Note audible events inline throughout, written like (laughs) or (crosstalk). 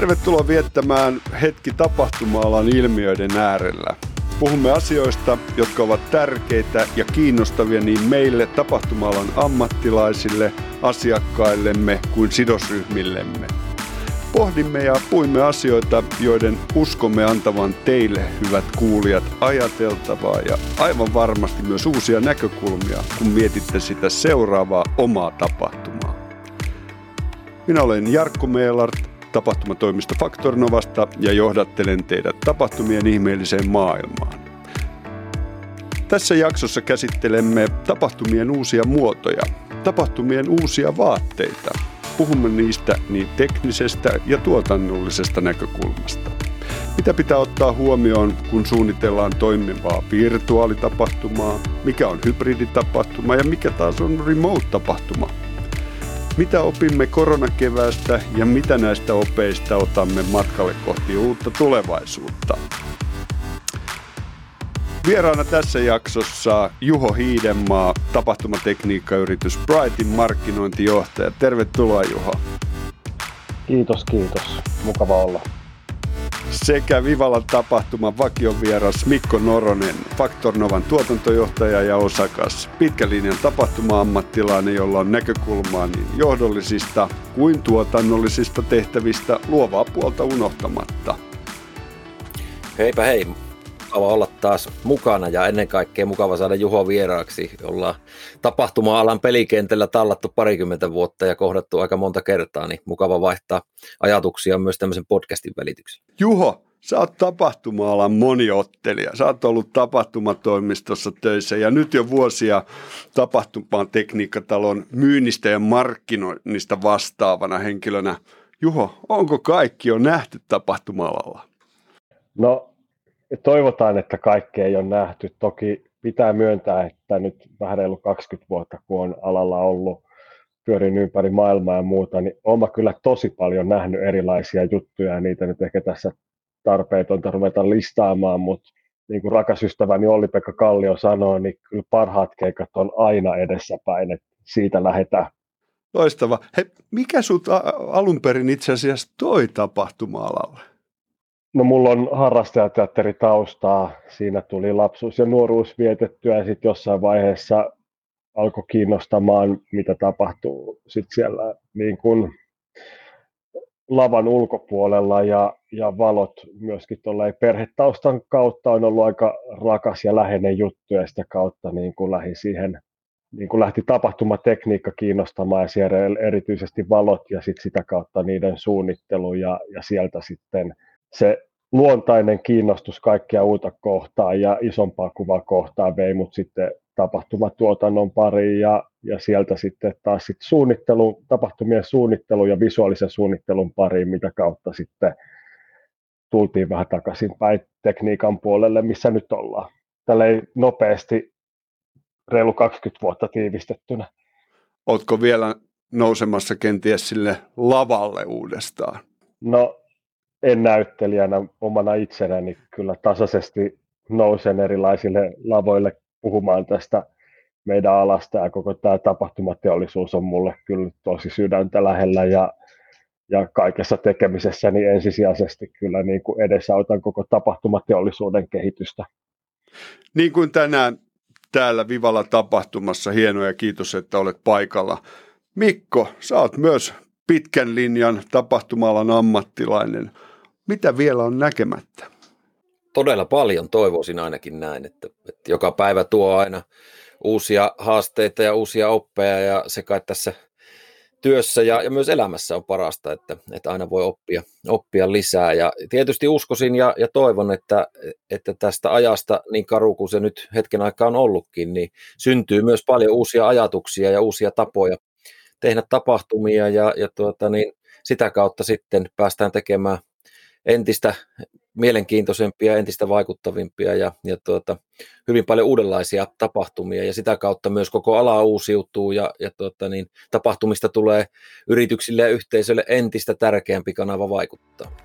Tervetuloa viettämään hetki tapahtuma-alan ilmiöiden äärellä. Puhumme asioista, jotka ovat tärkeitä ja kiinnostavia niin meille tapahtuma-alan ammattilaisille, asiakkaillemme kuin sidosryhmillemme. Pohdimme ja puimme asioita, joiden uskomme antavan teille, hyvät kuulijat, ajateltavaa ja aivan varmasti myös uusia näkökulmia, kun mietitte sitä seuraavaa omaa tapahtumaa. Minä olen Jarkko Meelart, tapahtumatoimisto Faktornovasta ja johdattelen teidät tapahtumien ihmeelliseen maailmaan. Tässä jaksossa käsittelemme tapahtumien uusia muotoja, tapahtumien uusia vaatteita. Puhumme niistä niin teknisestä ja tuotannollisesta näkökulmasta. Mitä pitää ottaa huomioon, kun suunnitellaan toimivaa virtuaalitapahtumaa, mikä on hybriditapahtuma ja mikä taas on remote-tapahtuma – mitä opimme koronakeväästä ja mitä näistä opeista otamme matkalle kohti uutta tulevaisuutta? Vieraana tässä jaksossa Juho Hiidenmaa, tapahtumatekniikkayritys Brightin markkinointijohtaja. Tervetuloa Juho. Kiitos, kiitos. Mukava olla sekä Vivalan tapahtuman vieras Mikko Noronen, Faktor Novan tuotantojohtaja ja osakas, pitkän linjan tapahtuma-ammattilainen, jolla on näkökulmaa niin johdollisista kuin tuotannollisista tehtävistä luovaa puolta unohtamatta. Heipä hei, mukava olla taas mukana ja ennen kaikkea mukava saada Juho vieraaksi. Ollaan tapahtuma-alan pelikentällä tallattu parikymmentä vuotta ja kohdattu aika monta kertaa, niin mukava vaihtaa ajatuksia myös tämmöisen podcastin välityksellä. Juho, sä oot tapahtuma-alan moniottelija. Sä oot ollut tapahtumatoimistossa töissä ja nyt jo vuosia tapahtumaan tekniikkatalon myynnistä ja markkinoinnista vastaavana henkilönä. Juho, onko kaikki jo nähty tapahtuma-alalla? No toivotaan, että kaikkea ei ole nähty. Toki pitää myöntää, että nyt vähän reilu 20 vuotta, kun on alalla ollut, pyörin ympäri maailmaa ja muuta, niin olen kyllä tosi paljon nähnyt erilaisia juttuja ja niitä nyt ehkä tässä tarpeetonta ruveta listaamaan, mutta niin kuin rakas ystäväni Olli-Pekka Kallio sanoo, niin kyllä parhaat keikat on aina edessäpäin, että siitä lähdetään. Loistava. Hei, mikä sut alun perin itse asiassa toi tapahtuma-alalle? No mulla on harrastajateatteri taustaa. Siinä tuli lapsuus ja nuoruus vietettyä ja sitten jossain vaiheessa alkoi kiinnostamaan, mitä tapahtuu sit siellä niin kun lavan ulkopuolella ja, ja valot myöskin perhetaustan kautta on ollut aika rakas ja läheinen juttu ja sitä kautta niin kuin lähi siihen niin kuin lähti tapahtumatekniikka kiinnostamaan ja siellä erityisesti valot ja sit sitä kautta niiden suunnittelu ja, ja sieltä sitten se luontainen kiinnostus kaikkia uutta kohtaa ja isompaa kuvaa kohtaa vei mut sitten tapahtumatuotannon pariin ja, ja sieltä sitten taas sit suunnittelu, tapahtumien suunnittelu ja visuaalisen suunnittelun pariin, mitä kautta sitten tultiin vähän takaisin päin tekniikan puolelle, missä nyt ollaan. Tällä ei nopeasti reilu 20 vuotta tiivistettynä. Oletko vielä nousemassa kenties sille lavalle uudestaan? No en näyttelijänä omana itsenäni kyllä tasaisesti nousen erilaisille lavoille puhumaan tästä meidän alasta ja koko tämä tapahtumateollisuus on mulle kyllä tosi sydäntä lähellä ja, ja kaikessa tekemisessä niin ensisijaisesti kyllä niin kuin edesautan koko tapahtumateollisuuden kehitystä. Niin kuin tänään täällä Vivalla tapahtumassa, hienoa ja kiitos, että olet paikalla. Mikko, sä oot myös pitkän linjan tapahtuma ammattilainen. Mitä vielä on näkemättä? Todella paljon toivoisin ainakin näin, että, että joka päivä tuo aina uusia haasteita ja uusia oppeja ja se kai tässä työssä ja, ja myös elämässä on parasta, että, että aina voi oppia, oppia lisää. Ja tietysti uskoisin ja, ja toivon, että, että tästä ajasta, niin karu kuin se nyt hetken aikaa on ollutkin, niin syntyy myös paljon uusia ajatuksia ja uusia tapoja tehdä tapahtumia ja, ja tuota, niin sitä kautta sitten päästään tekemään entistä mielenkiintoisempia, entistä vaikuttavimpia ja, ja tuota, hyvin paljon uudenlaisia tapahtumia ja sitä kautta myös koko ala uusiutuu ja, ja tuota, niin, tapahtumista tulee yrityksille ja yhteisöille entistä tärkeämpi kanava vaikuttaa.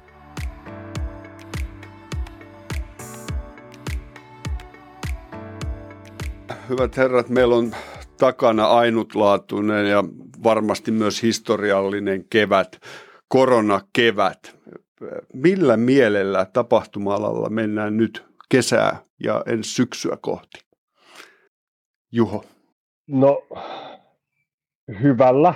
Hyvät herrat, meillä on takana ainutlaatuinen ja varmasti myös historiallinen kevät, koronakevät millä mielellä tapahtuma-alalla mennään nyt kesää ja ensi syksyä kohti? Juho. No hyvällä,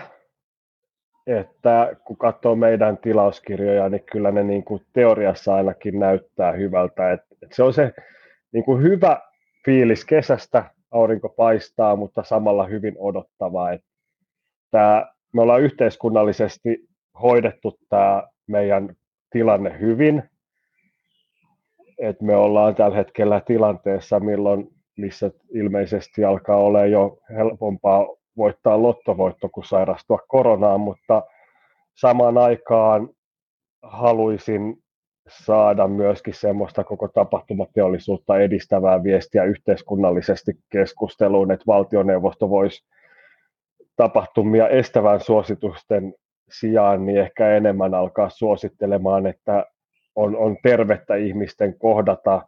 että kun katsoo meidän tilauskirjoja, niin kyllä ne niin kuin teoriassa ainakin näyttää hyvältä. Että, että se on se niin kuin hyvä fiilis kesästä, aurinko paistaa, mutta samalla hyvin odottavaa. Että tämä, me ollaan yhteiskunnallisesti hoidettu tämä meidän tilanne hyvin. Et me ollaan tällä hetkellä tilanteessa, milloin, missä ilmeisesti alkaa olla jo helpompaa voittaa lottovoitto kuin sairastua koronaan, mutta samaan aikaan haluaisin saada myöskin semmoista koko tapahtumateollisuutta edistävää viestiä yhteiskunnallisesti keskusteluun, että valtioneuvosto voisi tapahtumia estävän suositusten sijaan niin ehkä enemmän alkaa suosittelemaan, että on, on tervettä ihmisten kohdata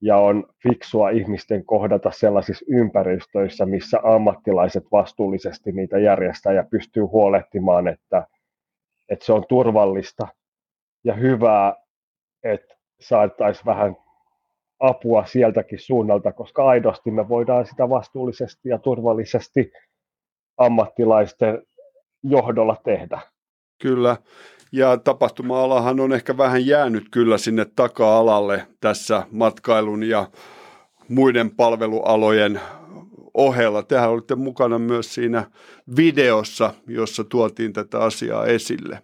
ja on fiksua ihmisten kohdata sellaisissa ympäristöissä, missä ammattilaiset vastuullisesti niitä järjestää ja pystyy huolehtimaan, että, että se on turvallista ja hyvää, että saataisiin vähän apua sieltäkin suunnalta, koska aidosti me voidaan sitä vastuullisesti ja turvallisesti ammattilaisten johdolla tehdä. Kyllä, ja tapahtuma-alahan on ehkä vähän jäänyt kyllä sinne taka-alalle tässä matkailun ja muiden palvelualojen ohella. Tehän olitte mukana myös siinä videossa, jossa tuotiin tätä asiaa esille.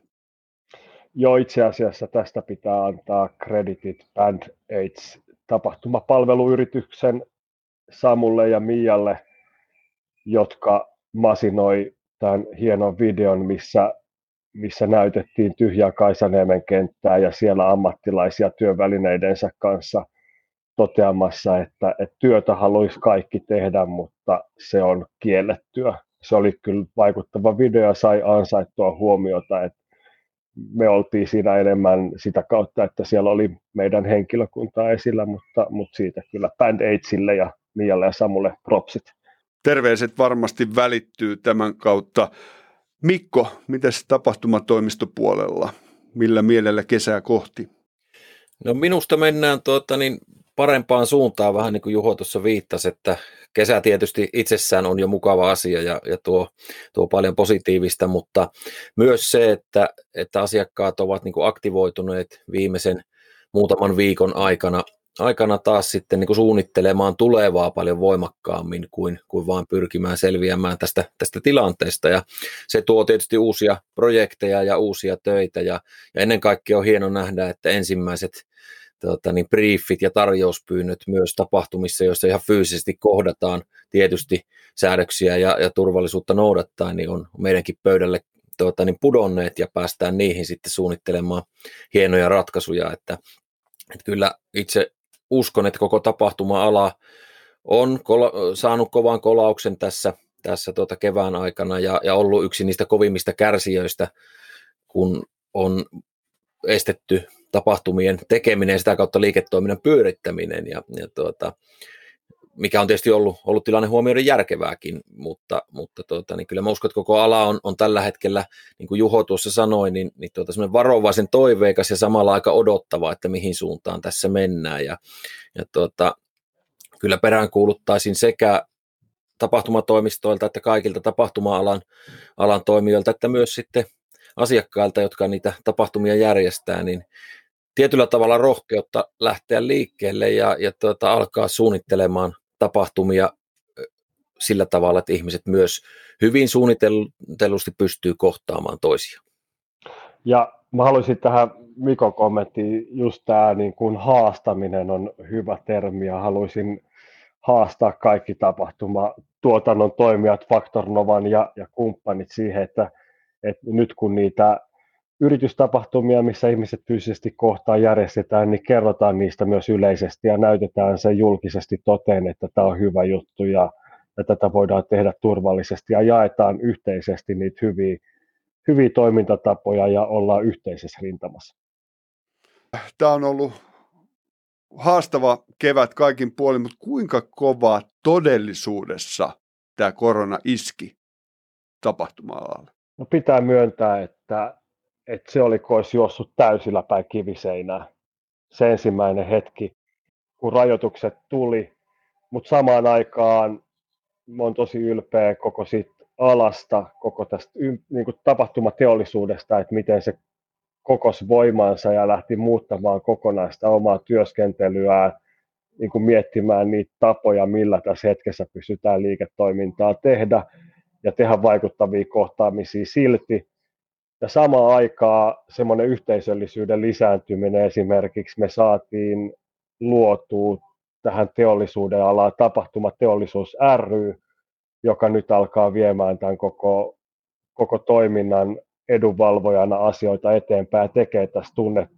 Joo, itse asiassa tästä pitää antaa kreditit Band Aids tapahtumapalveluyrityksen Samulle ja Mialle, jotka masinoi tämän hienon videon, missä missä näytettiin tyhjää Kaisaniemen kenttää ja siellä ammattilaisia työvälineidensä kanssa toteamassa, että, että työtä haluaisi kaikki tehdä, mutta se on kiellettyä. Se oli kyllä vaikuttava video ja sai ansaittua huomiota, että me oltiin siinä enemmän sitä kautta, että siellä oli meidän henkilökuntaa esillä, mutta, mutta siitä kyllä Band Aidsille ja Mialle ja Samulle propsit. Terveiset varmasti välittyy tämän kautta. Mikko, miten se tapahtumatoimistopuolella? Millä mielellä kesää kohti? No minusta mennään tuota, niin parempaan suuntaan, vähän niin kuin Juho tuossa viittasi, että kesä tietysti itsessään on jo mukava asia ja, ja tuo, tuo paljon positiivista, mutta myös se, että, että asiakkaat ovat niin kuin aktivoituneet viimeisen muutaman viikon aikana aikana taas sitten niin kuin suunnittelemaan tulevaa paljon voimakkaammin kuin, kuin vaan pyrkimään selviämään tästä, tästä tilanteesta. Ja se tuo tietysti uusia projekteja ja uusia töitä ja, ja ennen kaikkea on hieno nähdä, että ensimmäiset tota, niin briefit ja tarjouspyynnöt myös tapahtumissa, joissa ihan fyysisesti kohdataan tietysti säädöksiä ja, ja turvallisuutta noudattaa, niin on meidänkin pöydälle tuota, niin pudonneet ja päästään niihin sitten suunnittelemaan hienoja ratkaisuja, että, että kyllä itse uskon, että koko tapahtuma-ala on kol- saanut kovan kolauksen tässä, tässä tuota kevään aikana ja, ja ollut yksi niistä kovimmista kärsijöistä, kun on estetty tapahtumien tekeminen sitä kautta liiketoiminnan pyörittäminen. Ja, ja tuota, mikä on tietysti ollut, ollut tilanne huomioiden järkevääkin, mutta, mutta tuota, niin kyllä mä uskon, että koko ala on, on tällä hetkellä, niin kuin Juho tuossa sanoi, niin, niin tuota, varovaisen toiveikas ja samalla aika odottava, että mihin suuntaan tässä mennään. Ja, ja tuota, kyllä perään kuuluttaisin sekä tapahtumatoimistoilta että kaikilta tapahtuma-alan alan toimijoilta, että myös sitten asiakkailta, jotka niitä tapahtumia järjestää, niin tietyllä tavalla rohkeutta lähteä liikkeelle ja, ja tuota, alkaa suunnittelemaan tapahtumia sillä tavalla, että ihmiset myös hyvin suunnitellusti pystyy kohtaamaan toisia. Ja mä haluaisin tähän Mikon kommenttiin, just tämä niin kuin haastaminen on hyvä termi ja haluaisin haastaa kaikki tapahtuma tuotannon toimijat, Factor Novan ja, ja kumppanit siihen, että, että nyt kun niitä yritystapahtumia, missä ihmiset fyysisesti kohtaa järjestetään, niin kerrotaan niistä myös yleisesti ja näytetään se julkisesti toteen, että tämä on hyvä juttu ja, ja tätä voidaan tehdä turvallisesti ja jaetaan yhteisesti niitä hyviä, hyviä toimintatapoja ja ollaan yhteisessä rintamassa. Tämä on ollut haastava kevät kaikin puolin, mutta kuinka kova todellisuudessa tämä korona iski tapahtuma-alalle? No pitää myöntää, että että se oli, kun olisi juossut täysillä päin kiviseinää. Se ensimmäinen hetki, kun rajoitukset tuli, mutta samaan aikaan mä oon tosi ylpeä koko siitä alasta, koko tästä niin kuin tapahtumateollisuudesta, että miten se kokos voimansa ja lähti muuttamaan kokonaista omaa työskentelyään, niin kuin miettimään niitä tapoja, millä tässä hetkessä pystytään liiketoimintaa tehdä ja tehdä vaikuttavia kohtaamisia silti. Ja samaan aikaan semmoinen yhteisöllisyyden lisääntyminen esimerkiksi me saatiin luotua tähän teollisuuden alaan tapahtumateollisuus ry, joka nyt alkaa viemään tämän koko, koko toiminnan edunvalvojana asioita eteenpäin ja tekee tästä tunne,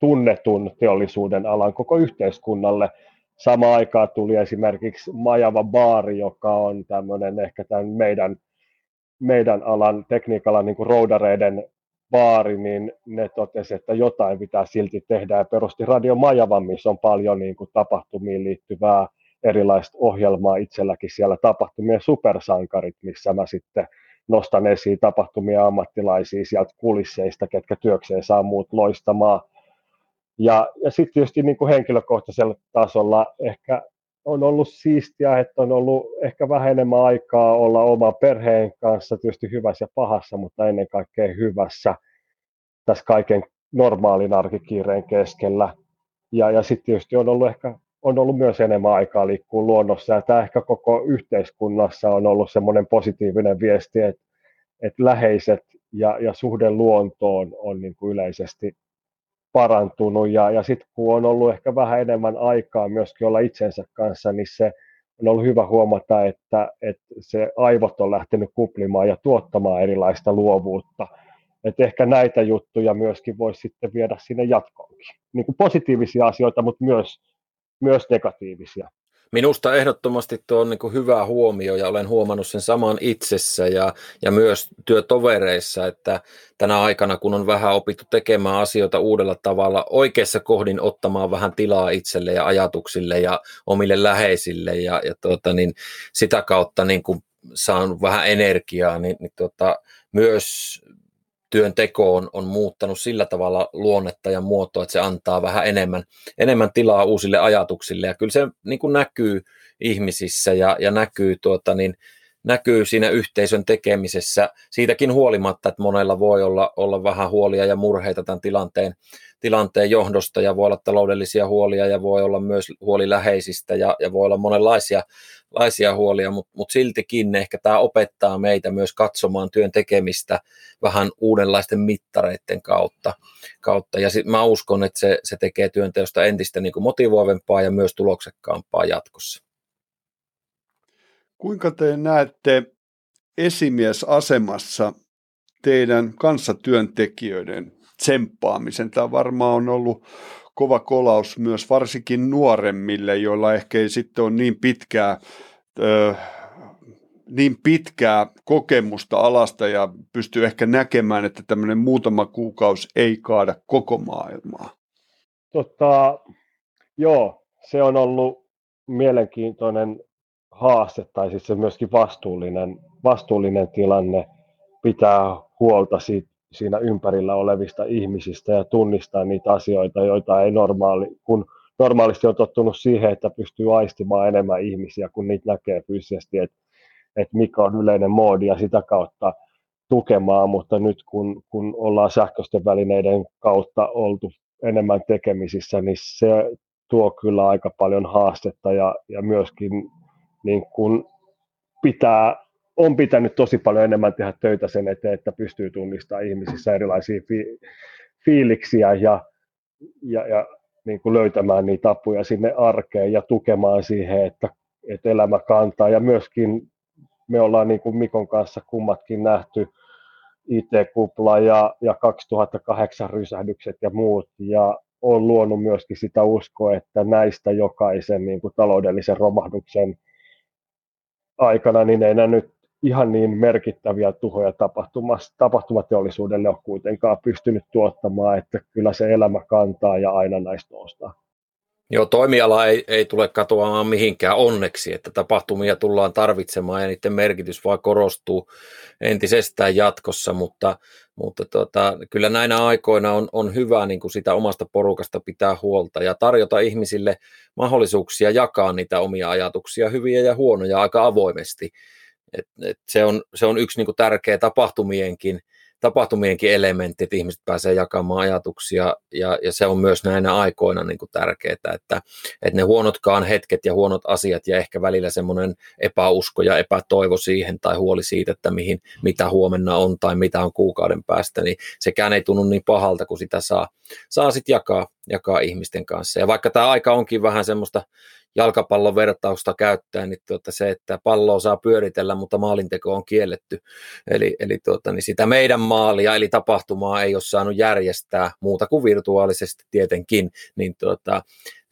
tunnetun teollisuuden alan koko yhteiskunnalle. Samaan aikaan tuli esimerkiksi Majava Baari, joka on tämmöinen ehkä tämän meidän, meidän alan tekniikalan niin roudareiden baari, niin ne totesi, että jotain pitää silti tehdä ja perusti Radio Majavan, missä on paljon niin kuin tapahtumiin liittyvää erilaista ohjelmaa itselläkin siellä tapahtumien supersankarit, missä mä sitten nostan esiin tapahtumia ammattilaisia sieltä kulisseista, ketkä työkseen saa muut loistamaan. Ja, ja sitten tietysti niin kuin henkilökohtaisella tasolla ehkä on ollut siistiä, että on ollut ehkä vähän enemmän aikaa olla oma perheen kanssa, tietysti hyvässä ja pahassa, mutta ennen kaikkea hyvässä tässä kaiken normaalin arkikiireen keskellä. Ja, ja sitten tietysti on ollut ehkä on ollut myös enemmän aikaa liikkua luonnossa, ja tämä ehkä koko yhteiskunnassa on ollut semmoinen positiivinen viesti, että, että läheiset ja, ja suhde luontoon on niin kuin yleisesti parantunut, ja, ja sitten kun on ollut ehkä vähän enemmän aikaa myöskin olla itsensä kanssa, niin se on ollut hyvä huomata, että, että se aivot on lähtenyt kuplimaan ja tuottamaan erilaista luovuutta. Että ehkä näitä juttuja myöskin voisi sitten viedä sinne jatkoonkin. Niin kuin positiivisia asioita, mutta myös myös negatiivisia. Minusta ehdottomasti tuo on niin hyvä huomio ja olen huomannut sen saman itsessä ja, ja myös työtovereissa, että tänä aikana kun on vähän opittu tekemään asioita uudella tavalla, oikeassa kohdin ottamaan vähän tilaa itselle ja ajatuksille ja omille läheisille ja, ja tuota, niin sitä kautta niin kuin saan vähän energiaa, niin, niin tuota, myös työnteko on, on muuttanut sillä tavalla luonnetta ja muotoa, että se antaa vähän enemmän, enemmän tilaa uusille ajatuksille. Ja kyllä se niin kuin näkyy ihmisissä ja, ja näkyy, tuota, niin, näkyy siinä yhteisön tekemisessä. Siitäkin huolimatta, että monella voi olla, olla vähän huolia ja murheita tämän tilanteen, tilanteen johdosta ja voi olla taloudellisia huolia ja voi olla myös huoli läheisistä ja, ja voi olla monenlaisia laisia huolia, mutta mut siltikin ehkä tämä opettaa meitä myös katsomaan työn tekemistä vähän uudenlaisten mittareiden kautta. kautta. Ja sit mä uskon, että se, se tekee työnteosta entistä niin kuin motivoivempaa ja myös tuloksekkaampaa jatkossa. Kuinka te näette esimiesasemassa teidän kanssatyöntekijöiden tsemppaamisen? Tämä varmaan on ollut kova kolaus myös varsinkin nuoremmille, joilla ehkä ei sitten ole niin pitkää, ö, niin pitkää kokemusta alasta ja pystyy ehkä näkemään, että tämmöinen muutama kuukausi ei kaada koko maailmaa. Tota, joo, se on ollut mielenkiintoinen haaste tai siis se myöskin vastuullinen, vastuullinen tilanne pitää huolta siitä, siinä ympärillä olevista ihmisistä ja tunnistaa niitä asioita, joita ei normaali, kun normaalisti on tottunut siihen, että pystyy aistimaan enemmän ihmisiä, kun niitä näkee fyysisesti, että, että mikä on yleinen moodi ja sitä kautta tukemaan, mutta nyt kun, kun ollaan sähköisten välineiden kautta oltu enemmän tekemisissä, niin se tuo kyllä aika paljon haastetta ja, ja myöskin niin kun pitää, on pitänyt tosi paljon enemmän tehdä töitä sen eteen, että pystyy tunnistamaan ihmisissä erilaisia fi, fiiliksiä ja, ja, ja niin kuin löytämään niitä apuja sinne arkeen ja tukemaan siihen, että, että elämä kantaa. Ja myöskin me ollaan niin kuin Mikon kanssa kummatkin nähty IT-kupla ja, ja 2008 rysähdykset ja muut. Ja on luonut myöskin sitä uskoa, että näistä jokaisen niin kuin taloudellisen romahduksen aikana, niin ei nämä nyt ihan niin merkittäviä tuhoja tapahtumateollisuudelle ole kuitenkaan pystynyt tuottamaan, että kyllä se elämä kantaa ja aina näistä noustaan. Joo, toimiala ei, ei tule katoamaan mihinkään onneksi, että tapahtumia tullaan tarvitsemaan ja niiden merkitys vaan korostuu entisestään jatkossa, mutta, mutta tota, kyllä näinä aikoina on, on hyvä niin kuin sitä omasta porukasta pitää huolta ja tarjota ihmisille mahdollisuuksia jakaa niitä omia ajatuksia, hyviä ja huonoja, aika avoimesti. Et, et se, on, se on yksi niin kuin tärkeä tapahtumienkin tapahtumienkin elementti, että ihmiset pääsee jakamaan ajatuksia ja, ja se on myös näinä aikoina niin kuin tärkeää, että, että ne huonotkaan hetket ja huonot asiat ja ehkä välillä semmoinen epäusko ja epätoivo siihen tai huoli siitä, että mihin, mitä huomenna on tai mitä on kuukauden päästä, niin sekään ei tunnu niin pahalta, kun sitä saa, saa sitten jakaa, jakaa ihmisten kanssa. Ja vaikka tämä aika onkin vähän semmoista jalkapallon vertausta käyttää, niin tuota se, että palloa saa pyöritellä, mutta maalinteko on kielletty. Eli, eli tuota, niin sitä meidän maalia, eli tapahtumaa ei ole saanut järjestää muuta kuin virtuaalisesti tietenkin, niin tuota,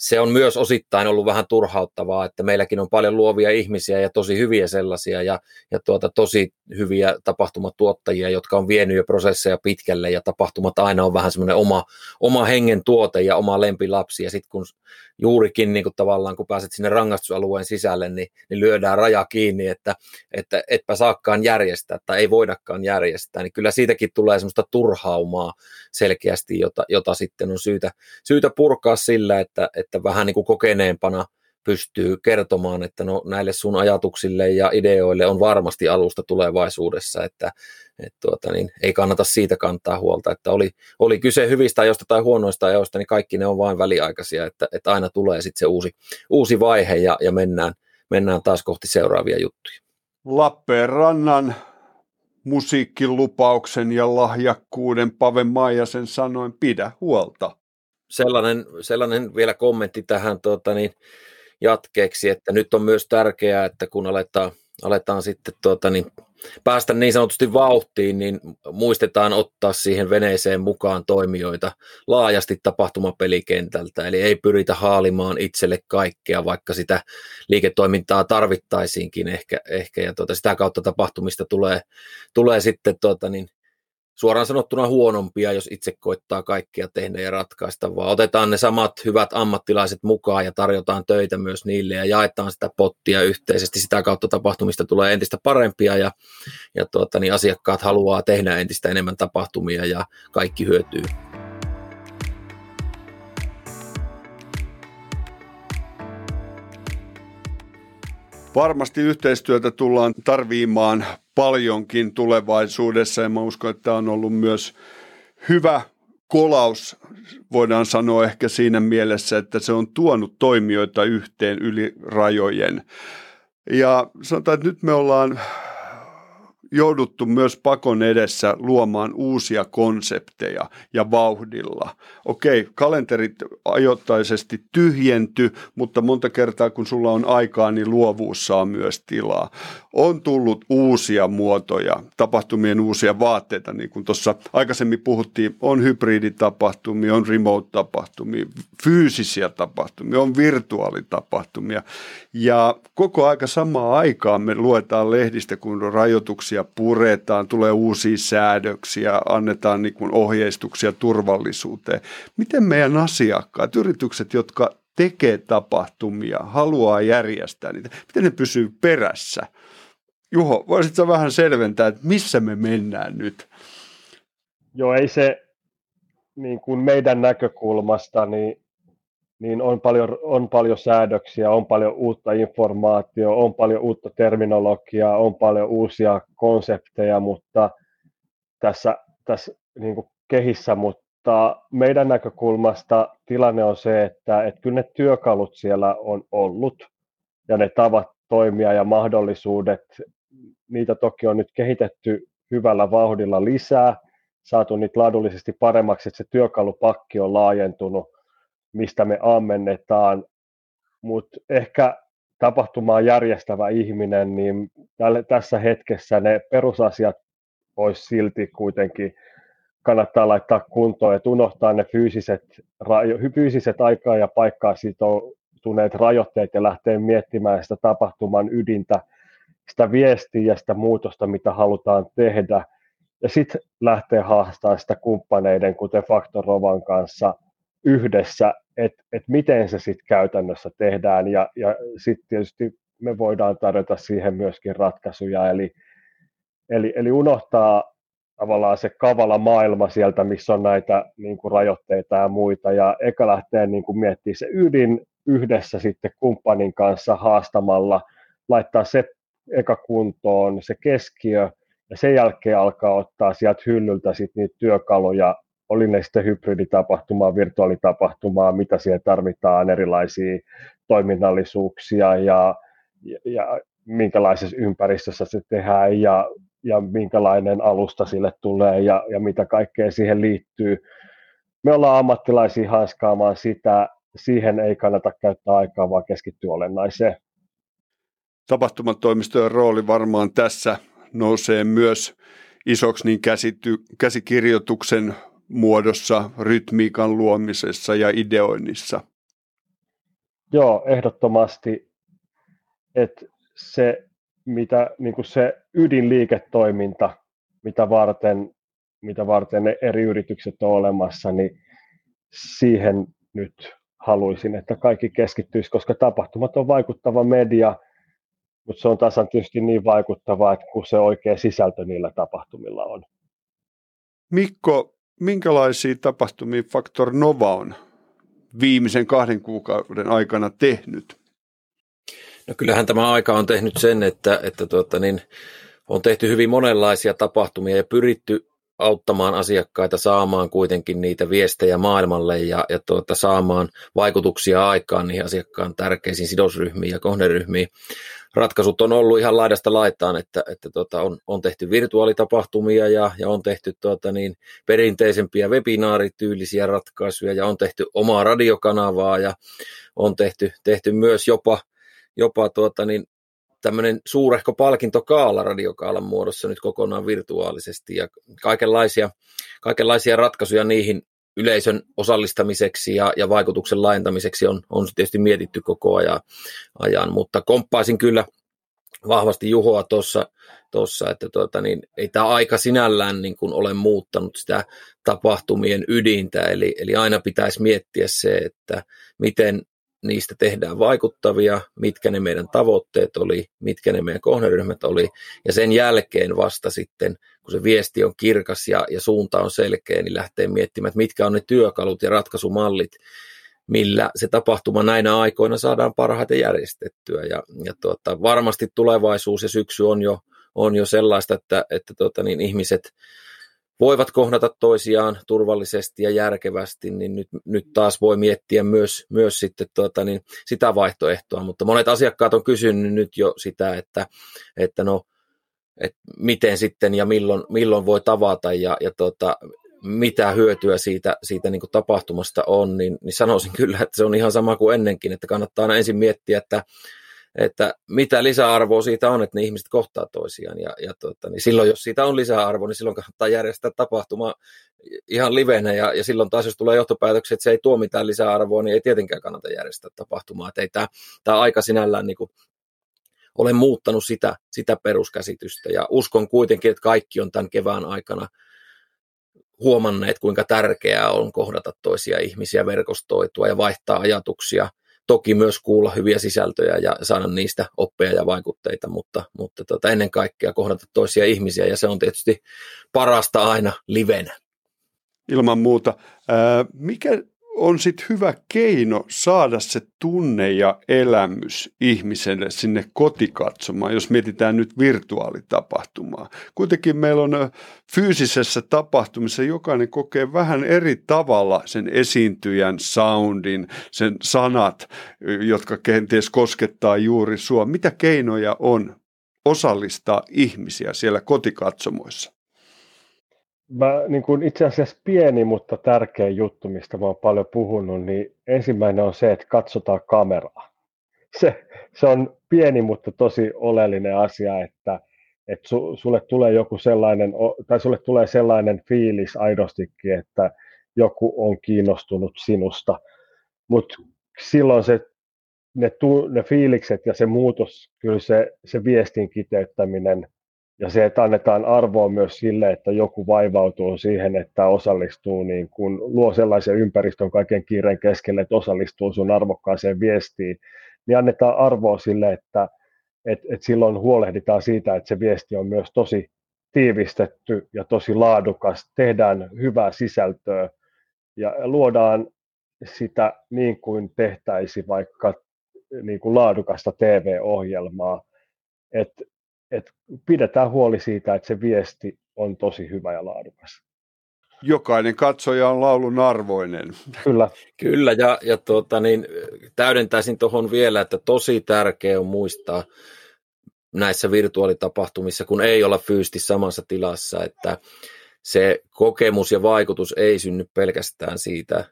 se on myös osittain ollut vähän turhauttavaa, että meilläkin on paljon luovia ihmisiä ja tosi hyviä sellaisia ja, ja tuota, tosi hyviä tapahtumatuottajia, jotka on vienyt jo prosesseja pitkälle ja tapahtumat aina on vähän semmoinen oma, oma hengen tuote ja oma lempilapsi. Ja sitten kun juurikin niin kuin tavallaan kun pääset sinne rangaistusalueen sisälle, niin, niin lyödään raja kiinni, että, että etpä saakkaan järjestää tai ei voidakaan järjestää, niin kyllä siitäkin tulee semmoista turhaumaa selkeästi, jota, jota sitten on syytä, syytä purkaa sillä, että, että vähän niin kuin kokeneempana pystyy kertomaan, että no näille sun ajatuksille ja ideoille on varmasti alusta tulevaisuudessa, että, että tuota, niin ei kannata siitä kantaa huolta, että oli, oli kyse hyvistä ajoista tai huonoista ajoista, niin kaikki ne on vain väliaikaisia, että, että aina tulee sitten se uusi, uusi vaihe ja, ja mennään, mennään taas kohti seuraavia juttuja. Lappeenrannan musiikkilupauksen ja lahjakkuuden Pave Maijasen sanoin pidä huolta. Sellainen, sellainen vielä kommentti tähän tuota, niin, jatkeeksi, että nyt on myös tärkeää, että kun aletaan, aletaan sitten tuota, niin päästä niin sanotusti vauhtiin, niin muistetaan ottaa siihen veneeseen mukaan toimijoita laajasti tapahtumapelikentältä, eli ei pyritä haalimaan itselle kaikkea, vaikka sitä liiketoimintaa tarvittaisiinkin ehkä, ehkä ja tuota, sitä kautta tapahtumista tulee, tulee sitten tuota, niin suoraan sanottuna huonompia, jos itse koittaa kaikkia tehdä ja ratkaista, vaan otetaan ne samat hyvät ammattilaiset mukaan ja tarjotaan töitä myös niille ja jaetaan sitä pottia yhteisesti. Sitä kautta tapahtumista tulee entistä parempia ja, ja tuota, niin asiakkaat haluaa tehdä entistä enemmän tapahtumia ja kaikki hyötyy. Varmasti yhteistyötä tullaan tarviimaan paljonkin tulevaisuudessa ja mä uskon, että tämä on ollut myös hyvä kolaus, voidaan sanoa ehkä siinä mielessä, että se on tuonut toimijoita yhteen yli rajojen. Ja sanotaan, että nyt me ollaan jouduttu myös pakon edessä luomaan uusia konsepteja ja vauhdilla. Okei, kalenterit ajoittaisesti tyhjenty, mutta monta kertaa kun sulla on aikaa, niin luovuus saa myös tilaa. On tullut uusia muotoja, tapahtumien uusia vaatteita, niin kuin tuossa aikaisemmin puhuttiin, on hybriditapahtumia, on remote-tapahtumia, fyysisiä tapahtumia, on virtuaalitapahtumia. Ja koko aika samaan aikaan me luetaan lehdistä, kun rajoituksia säädöksiä puretaan, tulee uusia säädöksiä, annetaan niin kuin ohjeistuksia turvallisuuteen. Miten meidän asiakkaat, yritykset, jotka tekee tapahtumia, haluaa järjestää niitä, miten ne pysyy perässä? Juho, voisitko vähän selventää, että missä me mennään nyt? Joo, ei se niin kuin meidän näkökulmasta, niin niin on paljon, on paljon säädöksiä, on paljon uutta informaatiota, on paljon uutta terminologiaa, on paljon uusia konsepteja, mutta tässä, tässä niin kuin kehissä, mutta meidän näkökulmasta tilanne on se, että, että kyllä ne työkalut siellä on ollut ja ne tavat toimia ja mahdollisuudet, niitä toki on nyt kehitetty hyvällä vauhdilla lisää, saatu niitä laadullisesti paremmaksi, että se työkalupakki on laajentunut mistä me ammennetaan, mutta ehkä tapahtumaa järjestävä ihminen, niin tälle, tässä hetkessä ne perusasiat olisi silti kuitenkin kannattaa laittaa kuntoon, että unohtaa ne fyysiset, fyysiset aikaa ja paikkaa sitoutuneet rajoitteet ja lähteä miettimään sitä tapahtuman ydintä, sitä viestiä ja sitä muutosta, mitä halutaan tehdä. Ja sitten lähtee haastamaan sitä kumppaneiden, kuten Faktorovan kanssa – yhdessä että et miten se sitten käytännössä tehdään. Ja, ja sitten tietysti me voidaan tarjota siihen myöskin ratkaisuja, eli, eli, eli unohtaa tavallaan se kavala maailma sieltä, missä on näitä niin kuin rajoitteita ja muita, ja eka lähtee niin kuin miettimään se ydin yhdessä sitten kumppanin kanssa haastamalla, laittaa se eka kuntoon, se keskiö, ja sen jälkeen alkaa ottaa sieltä hyllyltä sitten niitä työkaluja, oli ne sitten hybriditapahtumaa, virtuaalitapahtumaa, mitä siihen tarvitaan, erilaisia toiminnallisuuksia ja, ja, ja minkälaisessa ympäristössä se tehdään ja, ja minkälainen alusta sille tulee ja, ja mitä kaikkea siihen liittyy. Me ollaan ammattilaisia hanskaamaan sitä, siihen ei kannata käyttää aikaa, vaan keskittyä olennaiseen. Tapahtumatoimistojen rooli varmaan tässä nousee myös isoksi niin käsity, käsikirjoituksen muodossa, rytmiikan luomisessa ja ideoinnissa. Joo, ehdottomasti. Että se, mitä, niin kuin se ydinliiketoiminta, mitä varten, mitä varten ne eri yritykset on olemassa, niin siihen nyt haluaisin, että kaikki keskittyisi, koska tapahtumat on vaikuttava media, mutta se on tasan tietysti niin vaikuttava, että kun se oikea sisältö niillä tapahtumilla on. Mikko, minkälaisia tapahtumia Faktor Nova on viimeisen kahden kuukauden aikana tehnyt? No kyllähän tämä aika on tehnyt sen, että, että tuota, niin, on tehty hyvin monenlaisia tapahtumia ja pyritty auttamaan asiakkaita saamaan kuitenkin niitä viestejä maailmalle ja, ja tuota, saamaan vaikutuksia aikaan niihin asiakkaan tärkeisiin sidosryhmiin ja kohderyhmiin. Ratkaisut on ollut ihan laidasta laitaan, että, että tuota, on, on tehty virtuaalitapahtumia ja, ja on tehty tuota, niin, perinteisempiä webinaarityylisiä ratkaisuja ja on tehty omaa radiokanavaa ja on tehty, tehty myös jopa jopa tuota, niin tämmöinen suurehko palkintokaala radiokaalan muodossa nyt kokonaan virtuaalisesti ja kaikenlaisia, kaikenlaisia ratkaisuja niihin yleisön osallistamiseksi ja, ja vaikutuksen laajentamiseksi on, on tietysti mietitty koko ajan, ajan mutta komppaisin kyllä vahvasti Juhoa tuossa, tossa, että tuota, niin, ei tämä aika sinällään niin kuin ole muuttanut sitä tapahtumien ydintä, eli, eli aina pitäisi miettiä se, että miten niistä tehdään vaikuttavia, mitkä ne meidän tavoitteet oli, mitkä ne meidän kohderyhmät oli, ja sen jälkeen vasta sitten, kun se viesti on kirkas ja, ja suunta on selkeä, niin lähtee miettimään, että mitkä on ne työkalut ja ratkaisumallit, millä se tapahtuma näinä aikoina saadaan parhaiten järjestettyä. Ja, ja tuota, varmasti tulevaisuus ja syksy on jo, on jo sellaista, että, että tuota, niin ihmiset voivat kohdata toisiaan turvallisesti ja järkevästi, niin nyt, nyt taas voi miettiä myös, myös sitten tuota, niin sitä vaihtoehtoa, mutta monet asiakkaat on kysynyt nyt jo sitä, että, että no, että miten sitten ja milloin, milloin voi tavata ja, ja tuota, mitä hyötyä siitä, siitä niin tapahtumasta on, niin, niin sanoisin kyllä, että se on ihan sama kuin ennenkin, että kannattaa aina ensin miettiä, että että mitä lisäarvoa siitä on, että ne ihmiset kohtaa toisiaan. Ja, ja tuota, niin silloin, jos siitä on lisäarvoa, niin silloin kannattaa järjestää tapahtuma ihan livenä. Ja, ja silloin taas, jos tulee johtopäätöksiä, että se ei tuo mitään lisäarvoa, niin ei tietenkään kannata järjestää tapahtumaa. Että ei tämä, tämä aika sinällään niin kuin, ole muuttanut sitä, sitä peruskäsitystä. Ja uskon kuitenkin, että kaikki on tämän kevään aikana huomanneet, kuinka tärkeää on kohdata toisia ihmisiä, verkostoitua ja vaihtaa ajatuksia – toki myös kuulla hyviä sisältöjä ja saada niistä oppeja ja vaikutteita, mutta, mutta tota, ennen kaikkea kohdata toisia ihmisiä ja se on tietysti parasta aina livenä. Ilman muuta. Mikä on sitten hyvä keino saada se tunne ja elämys ihmiselle sinne kotikatsomaan, jos mietitään nyt virtuaalitapahtumaa. Kuitenkin meillä on fyysisessä tapahtumassa jokainen kokee vähän eri tavalla sen esiintyjän soundin, sen sanat, jotka kenties koskettaa juuri sua. Mitä keinoja on osallistaa ihmisiä siellä kotikatsomoissa? Mä, niin kuin itse asiassa pieni, mutta tärkeä juttu, mistä mä oon paljon puhunut, niin ensimmäinen on se, että katsotaan kameraa. (laughs) Se, se on pieni, mutta tosi oleellinen asia, että, että su, sulle tulee joku sellainen, tai sulle tulee sellainen fiilis aidostikin, että joku on kiinnostunut sinusta. Mutta silloin se, ne, tu, ne fiilikset ja se muutos, kyllä se, se viestin kiteyttäminen ja se, että annetaan arvoa myös sille, että joku vaivautuu siihen, että osallistuu, niin kun luo sellaisen ympäristön kaiken kiireen keskelle, että osallistuu sun arvokkaaseen viestiin, niin annetaan arvoa sille, että et, et silloin huolehditaan siitä, että se viesti on myös tosi tiivistetty ja tosi laadukas, tehdään hyvää sisältöä ja luodaan sitä niin kuin tehtäisi vaikka niin kuin laadukasta TV-ohjelmaa, että et pidetään huoli siitä, että se viesti on tosi hyvä ja laadukas. Jokainen katsoja on laulun arvoinen. Kyllä. (laughs) Kyllä, ja, ja tuota, niin, täydentäisin tuohon vielä, että tosi tärkeää on muistaa näissä virtuaalitapahtumissa, kun ei olla fyysisesti samassa tilassa, että se kokemus ja vaikutus ei synny pelkästään siitä,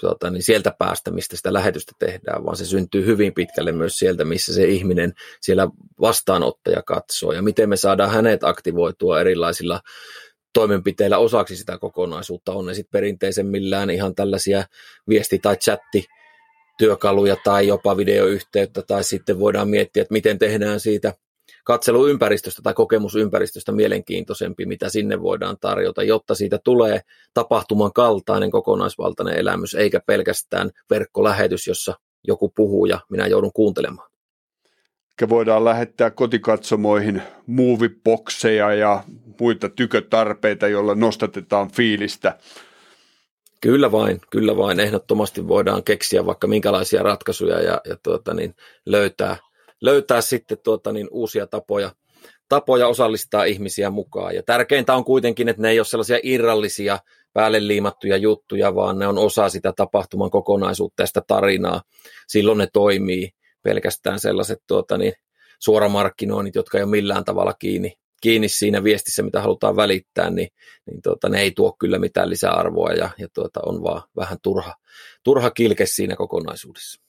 tuota, niin sieltä päästä, mistä sitä lähetystä tehdään, vaan se syntyy hyvin pitkälle myös sieltä, missä se ihminen siellä vastaanottaja katsoo ja miten me saadaan hänet aktivoitua erilaisilla toimenpiteillä osaksi sitä kokonaisuutta. On ne sitten perinteisemmillään ihan tällaisia viesti- tai chatti työkaluja tai jopa videoyhteyttä, tai sitten voidaan miettiä, että miten tehdään siitä katseluympäristöstä tai kokemusympäristöstä mielenkiintoisempi, mitä sinne voidaan tarjota, jotta siitä tulee tapahtuman kaltainen kokonaisvaltainen elämys, eikä pelkästään verkkolähetys, jossa joku puhuu ja minä joudun kuuntelemaan. Voidaan lähettää kotikatsomoihin movibokseja ja muita tykötarpeita, joilla nostatetaan fiilistä. Kyllä vain, kyllä vain. Ehdottomasti voidaan keksiä vaikka minkälaisia ratkaisuja ja, ja tuota, niin löytää – löytää sitten tuota, niin uusia tapoja, tapoja osallistaa ihmisiä mukaan. Ja tärkeintä on kuitenkin, että ne ei ole sellaisia irrallisia, päälle liimattuja juttuja, vaan ne on osa sitä tapahtuman kokonaisuutta ja sitä tarinaa. Silloin ne toimii pelkästään sellaiset tuota, niin, suoramarkkinoinnit, jotka ei ole millään tavalla kiinni, kiinni siinä viestissä, mitä halutaan välittää, niin, niin tuota, ne ei tuo kyllä mitään lisäarvoa ja, ja tuota, on vaan vähän turha, turha kilke siinä kokonaisuudessa.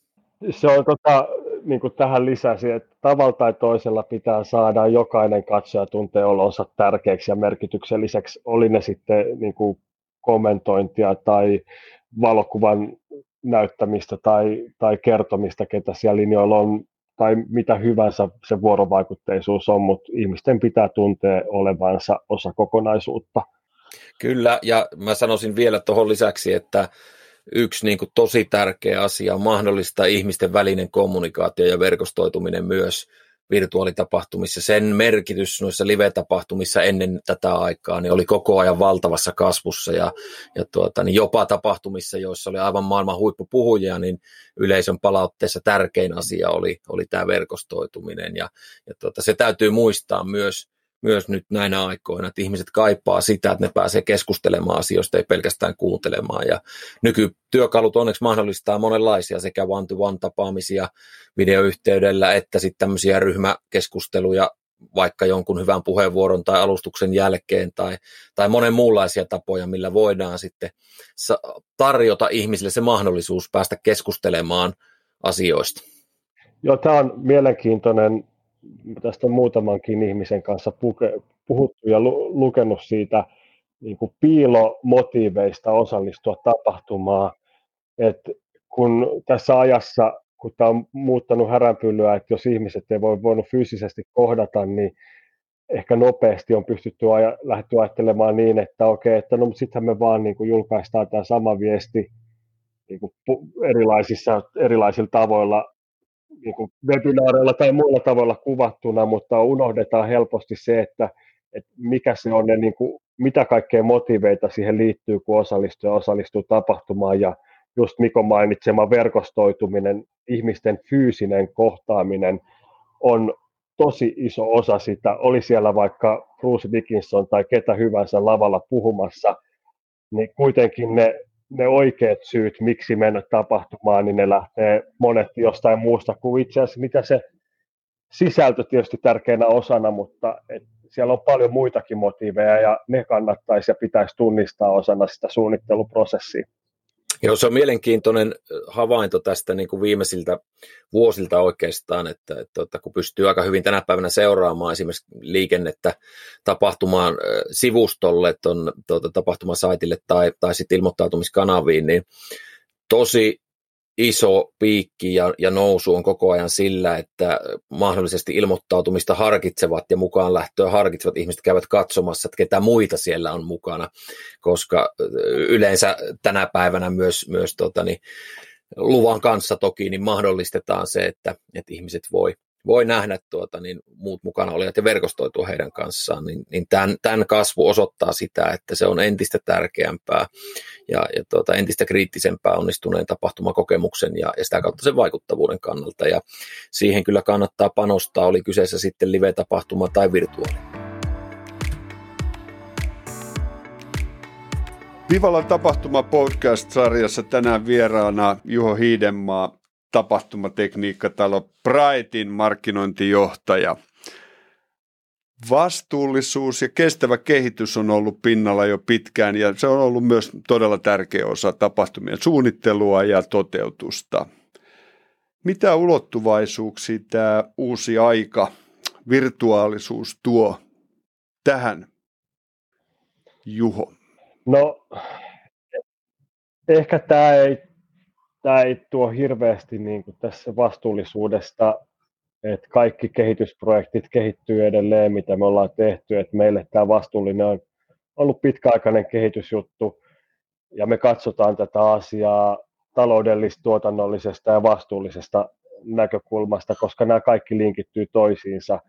Se on tota, niin kuin tähän lisäsi, että tavalla tai toisella pitää saada jokainen katsoja tuntee olonsa tärkeäksi ja merkitykselliseksi, oli ne sitten niin kuin kommentointia tai valokuvan näyttämistä tai, tai kertomista, ketä siellä linjoilla on, tai mitä hyvänsä se vuorovaikutteisuus on, mutta ihmisten pitää tuntea olevansa osa kokonaisuutta. Kyllä, ja mä sanoisin vielä tuohon lisäksi, että yksi niin kuin tosi tärkeä asia on mahdollistaa ihmisten välinen kommunikaatio ja verkostoituminen myös virtuaalitapahtumissa. Sen merkitys noissa live-tapahtumissa ennen tätä aikaa niin oli koko ajan valtavassa kasvussa ja, ja tuota, niin jopa tapahtumissa, joissa oli aivan maailman huippupuhujia, niin yleisön palautteessa tärkein asia oli, oli tämä verkostoituminen ja, ja tuota, se täytyy muistaa myös myös nyt näinä aikoina, että ihmiset kaipaa sitä, että ne pääsee keskustelemaan asioista, ei pelkästään kuuntelemaan. Ja nykytyökalut onneksi mahdollistaa monenlaisia sekä one-to-one tapaamisia videoyhteydellä, että sitten tämmöisiä ryhmäkeskusteluja vaikka jonkun hyvän puheenvuoron tai alustuksen jälkeen tai, tai monen muunlaisia tapoja, millä voidaan sitten tarjota ihmisille se mahdollisuus päästä keskustelemaan asioista. Joo, tämä on mielenkiintoinen tästä on muutamankin ihmisen kanssa puke, puhuttu ja lu, lukenut siitä niin kuin piilomotiiveista osallistua tapahtumaan. Et kun tässä ajassa, kun tämä on muuttanut häränpyllyä, että jos ihmiset ei voi voinut fyysisesti kohdata, niin ehkä nopeasti on pystytty aja, lähdetty ajattelemaan niin, että okei, että no sittenhän me vaan niin kuin julkaistaan tämä sama viesti niin kuin erilaisissa, erilaisilla tavoilla niin webinaareilla tai muilla tavoilla kuvattuna, mutta unohdetaan helposti se, että, että mikä se on ne, niin kuin, mitä kaikkea motiveita siihen liittyy, kun osallistuu ja osallistuu tapahtumaan ja just Mikon mainitsema verkostoituminen, ihmisten fyysinen kohtaaminen on tosi iso osa sitä. Oli siellä vaikka Bruce Dickinson tai ketä hyvänsä lavalla puhumassa, niin kuitenkin ne ne oikeat syyt, miksi mennä tapahtumaan, niin ne lähtee monet jostain muusta kuin itse asiassa, mitä se sisältö tietysti tärkeänä osana, mutta et siellä on paljon muitakin motiiveja ja ne kannattaisi ja pitäisi tunnistaa osana sitä suunnitteluprosessia. Joo, se on mielenkiintoinen havainto tästä niin kuin viimeisiltä vuosilta oikeastaan, että, että, kun pystyy aika hyvin tänä päivänä seuraamaan esimerkiksi liikennettä tapahtumaan sivustolle, tuota, tapahtumasaitille tai, tai sitten ilmoittautumiskanaviin, niin tosi iso piikki ja, ja nousu on koko ajan sillä, että mahdollisesti ilmoittautumista harkitsevat ja mukaan lähtöä harkitsevat ihmiset käyvät katsomassa, että ketä muita siellä on mukana, koska yleensä tänä päivänä myös, myös tota, niin, luvan kanssa toki niin mahdollistetaan se, että, että ihmiset voi, voi nähdä tuota, niin muut mukana olijat ja verkostoitua heidän kanssaan, niin, niin tämän, tämän kasvu osoittaa sitä, että se on entistä tärkeämpää ja, ja tuota, entistä kriittisempää onnistuneen tapahtumakokemuksen ja, ja sitä kautta sen vaikuttavuuden kannalta. Ja siihen kyllä kannattaa panostaa, oli kyseessä sitten live-tapahtuma tai virtuaali. Vivalan tapahtuma podcast-sarjassa tänään vieraana Juho Hiidenmaa, tapahtumatekniikkatalo Brightin markkinointijohtaja. Vastuullisuus ja kestävä kehitys on ollut pinnalla jo pitkään ja se on ollut myös todella tärkeä osa tapahtumien suunnittelua ja toteutusta. Mitä ulottuvaisuuksia tämä uusi aika, virtuaalisuus tuo tähän, Juho? No, ehkä tämä ei tämä ei tuo hirveästi niin kuin tässä vastuullisuudesta, että kaikki kehitysprojektit kehittyy edelleen, mitä me ollaan tehty, että meille tämä vastuullinen on ollut pitkäaikainen kehitysjuttu, ja me katsotaan tätä asiaa taloudellisesta, tuotannollisesta ja vastuullisesta näkökulmasta, koska nämä kaikki linkittyy toisiinsa,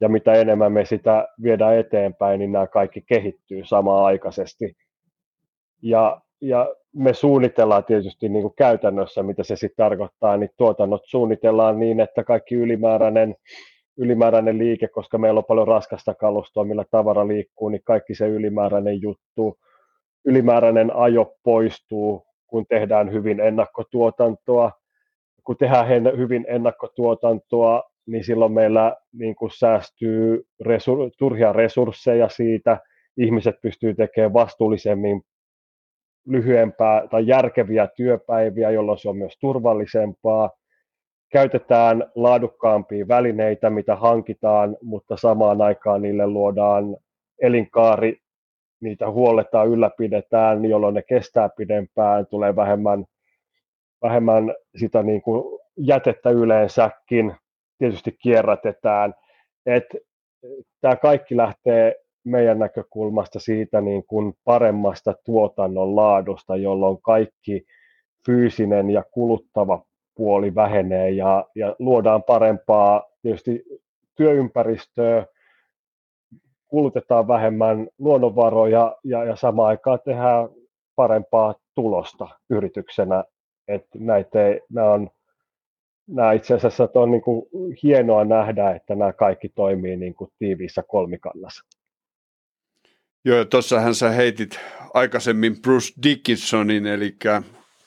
ja mitä enemmän me sitä viedään eteenpäin, niin nämä kaikki kehittyy samaan aikaisesti. Ja ja me suunnitellaan tietysti niin kuin käytännössä, mitä se sitten tarkoittaa, niin tuotannot suunnitellaan niin, että kaikki ylimääräinen, ylimääräinen liike, koska meillä on paljon raskasta kalustoa, millä tavara liikkuu, niin kaikki se ylimääräinen juttu, ylimääräinen ajo poistuu, kun tehdään hyvin ennakkotuotantoa. Kun tehdään hyvin ennakkotuotantoa, niin silloin meillä niin kuin säästyy resur- turhia resursseja siitä, ihmiset pystyy tekemään vastuullisemmin lyhyempää tai järkeviä työpäiviä, jolloin se on myös turvallisempaa. Käytetään laadukkaampia välineitä, mitä hankitaan, mutta samaan aikaan niille luodaan elinkaari, niitä huolletaan, ylläpidetään, jolloin ne kestää pidempään, tulee vähemmän, vähemmän sitä niin kuin jätettä yleensäkin, tietysti kierrätetään. Et, tämä kaikki lähtee meidän näkökulmasta siitä niin kuin paremmasta tuotannon laadusta, jolloin kaikki fyysinen ja kuluttava puoli vähenee ja, ja luodaan parempaa tietysti työympäristöä, kulutetaan vähemmän luonnonvaroja ja, ja samaan aikaan tehdään parempaa tulosta yrityksenä. Että näitä nämä on nämä itse asiassa on niin kuin hienoa nähdä, että nämä kaikki toimii niin kuin tiiviissä kolmikannassa. Joo, tuossahan sä heitit aikaisemmin Bruce Dickinsonin, eli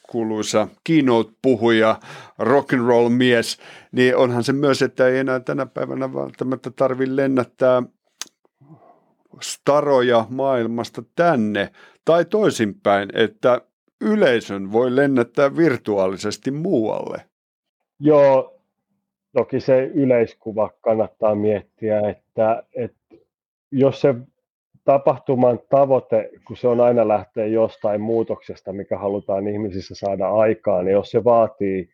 kuuluisa keynote-puhuja, rock and roll mies, niin onhan se myös, että ei enää tänä päivänä välttämättä tarvitse lennättää staroja maailmasta tänne, tai toisinpäin, että yleisön voi lennättää virtuaalisesti muualle. Joo, toki se yleiskuva kannattaa miettiä, että, että jos se tapahtuman tavoite, kun se on aina lähteä jostain muutoksesta, mikä halutaan ihmisissä saada aikaan, niin jos se vaatii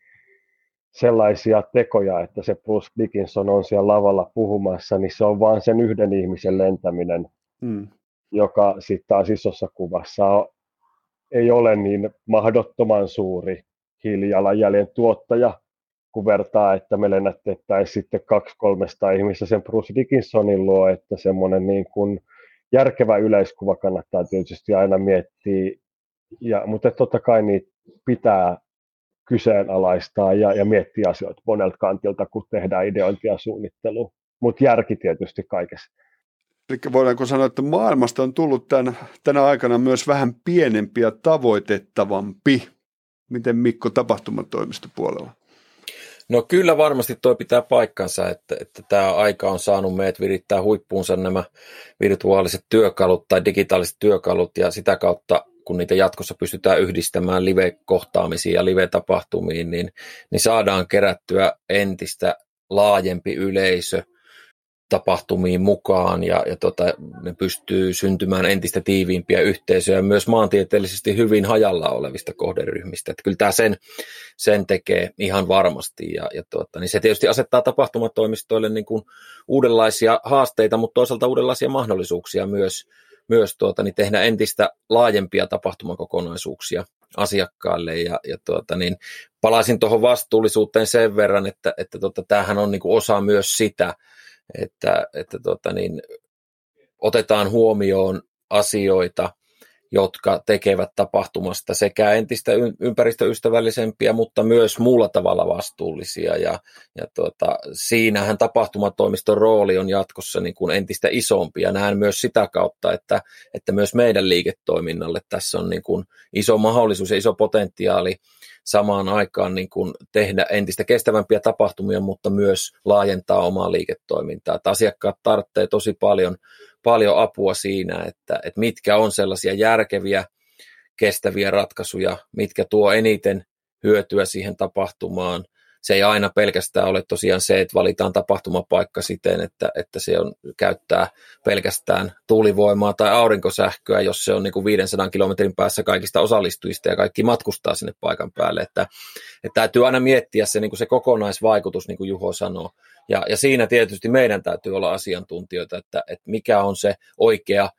sellaisia tekoja, että se Bruce Dickinson on siellä lavalla puhumassa, niin se on vain sen yhden ihmisen lentäminen, mm. joka sitten taas isossa kuvassa ei ole niin mahdottoman suuri hiilijalanjäljen tuottaja, kun vertaa, että me lennätettäisiin sitten kaksi kolmesta ihmistä sen Bruce Dickinsonin luo, että semmoinen niin kuin järkevä yleiskuva kannattaa tietysti aina miettiä, ja, mutta totta kai niitä pitää kyseenalaistaa ja, ja miettiä asioita monelta kantilta, kun tehdään ideointia ja suunnittelua. Mutta järki tietysti kaikessa. Eli voidaanko sanoa, että maailmasta on tullut tämän, tänä aikana myös vähän pienempi ja tavoitettavampi? Miten Mikko tapahtumatoimistopuolella? No kyllä varmasti toi pitää paikkansa, että, että tämä aika on saanut meidät virittää huippuunsa nämä virtuaaliset työkalut tai digitaaliset työkalut ja sitä kautta kun niitä jatkossa pystytään yhdistämään live-kohtaamisiin ja live-tapahtumiin, niin, niin saadaan kerättyä entistä laajempi yleisö tapahtumiin mukaan ja, ja tota, ne pystyy syntymään entistä tiiviimpiä yhteisöjä myös maantieteellisesti hyvin hajalla olevista kohderyhmistä. Että kyllä tämä sen, sen tekee ihan varmasti ja, ja tuota, niin se tietysti asettaa tapahtumatoimistoille niin kuin uudenlaisia haasteita, mutta toisaalta uudenlaisia mahdollisuuksia myös, myös tuota, niin tehdä entistä laajempia tapahtumakokonaisuuksia asiakkaille ja, ja tuota, niin palaisin tuohon vastuullisuuteen sen verran, että, että tuota, tämähän on niin kuin osa myös sitä, että, että tota niin, otetaan huomioon asioita, jotka tekevät tapahtumasta sekä entistä ympäristöystävällisempiä, mutta myös muulla tavalla vastuullisia. Ja, ja tuota, siinähän tapahtumatoimiston rooli on jatkossa niin kuin entistä isompi. Ja näen myös sitä kautta, että, että myös meidän liiketoiminnalle tässä on niin kuin iso mahdollisuus ja iso potentiaali samaan aikaan niin kuin tehdä entistä kestävämpiä tapahtumia, mutta myös laajentaa omaa liiketoimintaa. Että asiakkaat tarvitsevat tosi paljon, paljon apua siinä, että, että mitkä on sellaisia järkeviä, kestäviä ratkaisuja, mitkä tuo eniten hyötyä siihen tapahtumaan – se ei aina pelkästään ole tosiaan se, että valitaan tapahtumapaikka siten, että, että se on, käyttää pelkästään tuulivoimaa tai aurinkosähköä, jos se on niin kuin 500 kilometrin päässä kaikista osallistujista ja kaikki matkustaa sinne paikan päälle. Että, että täytyy aina miettiä se, niin kuin se kokonaisvaikutus, niin kuin Juho sanoo. Ja, ja siinä tietysti meidän täytyy olla asiantuntijoita, että, että mikä on se oikea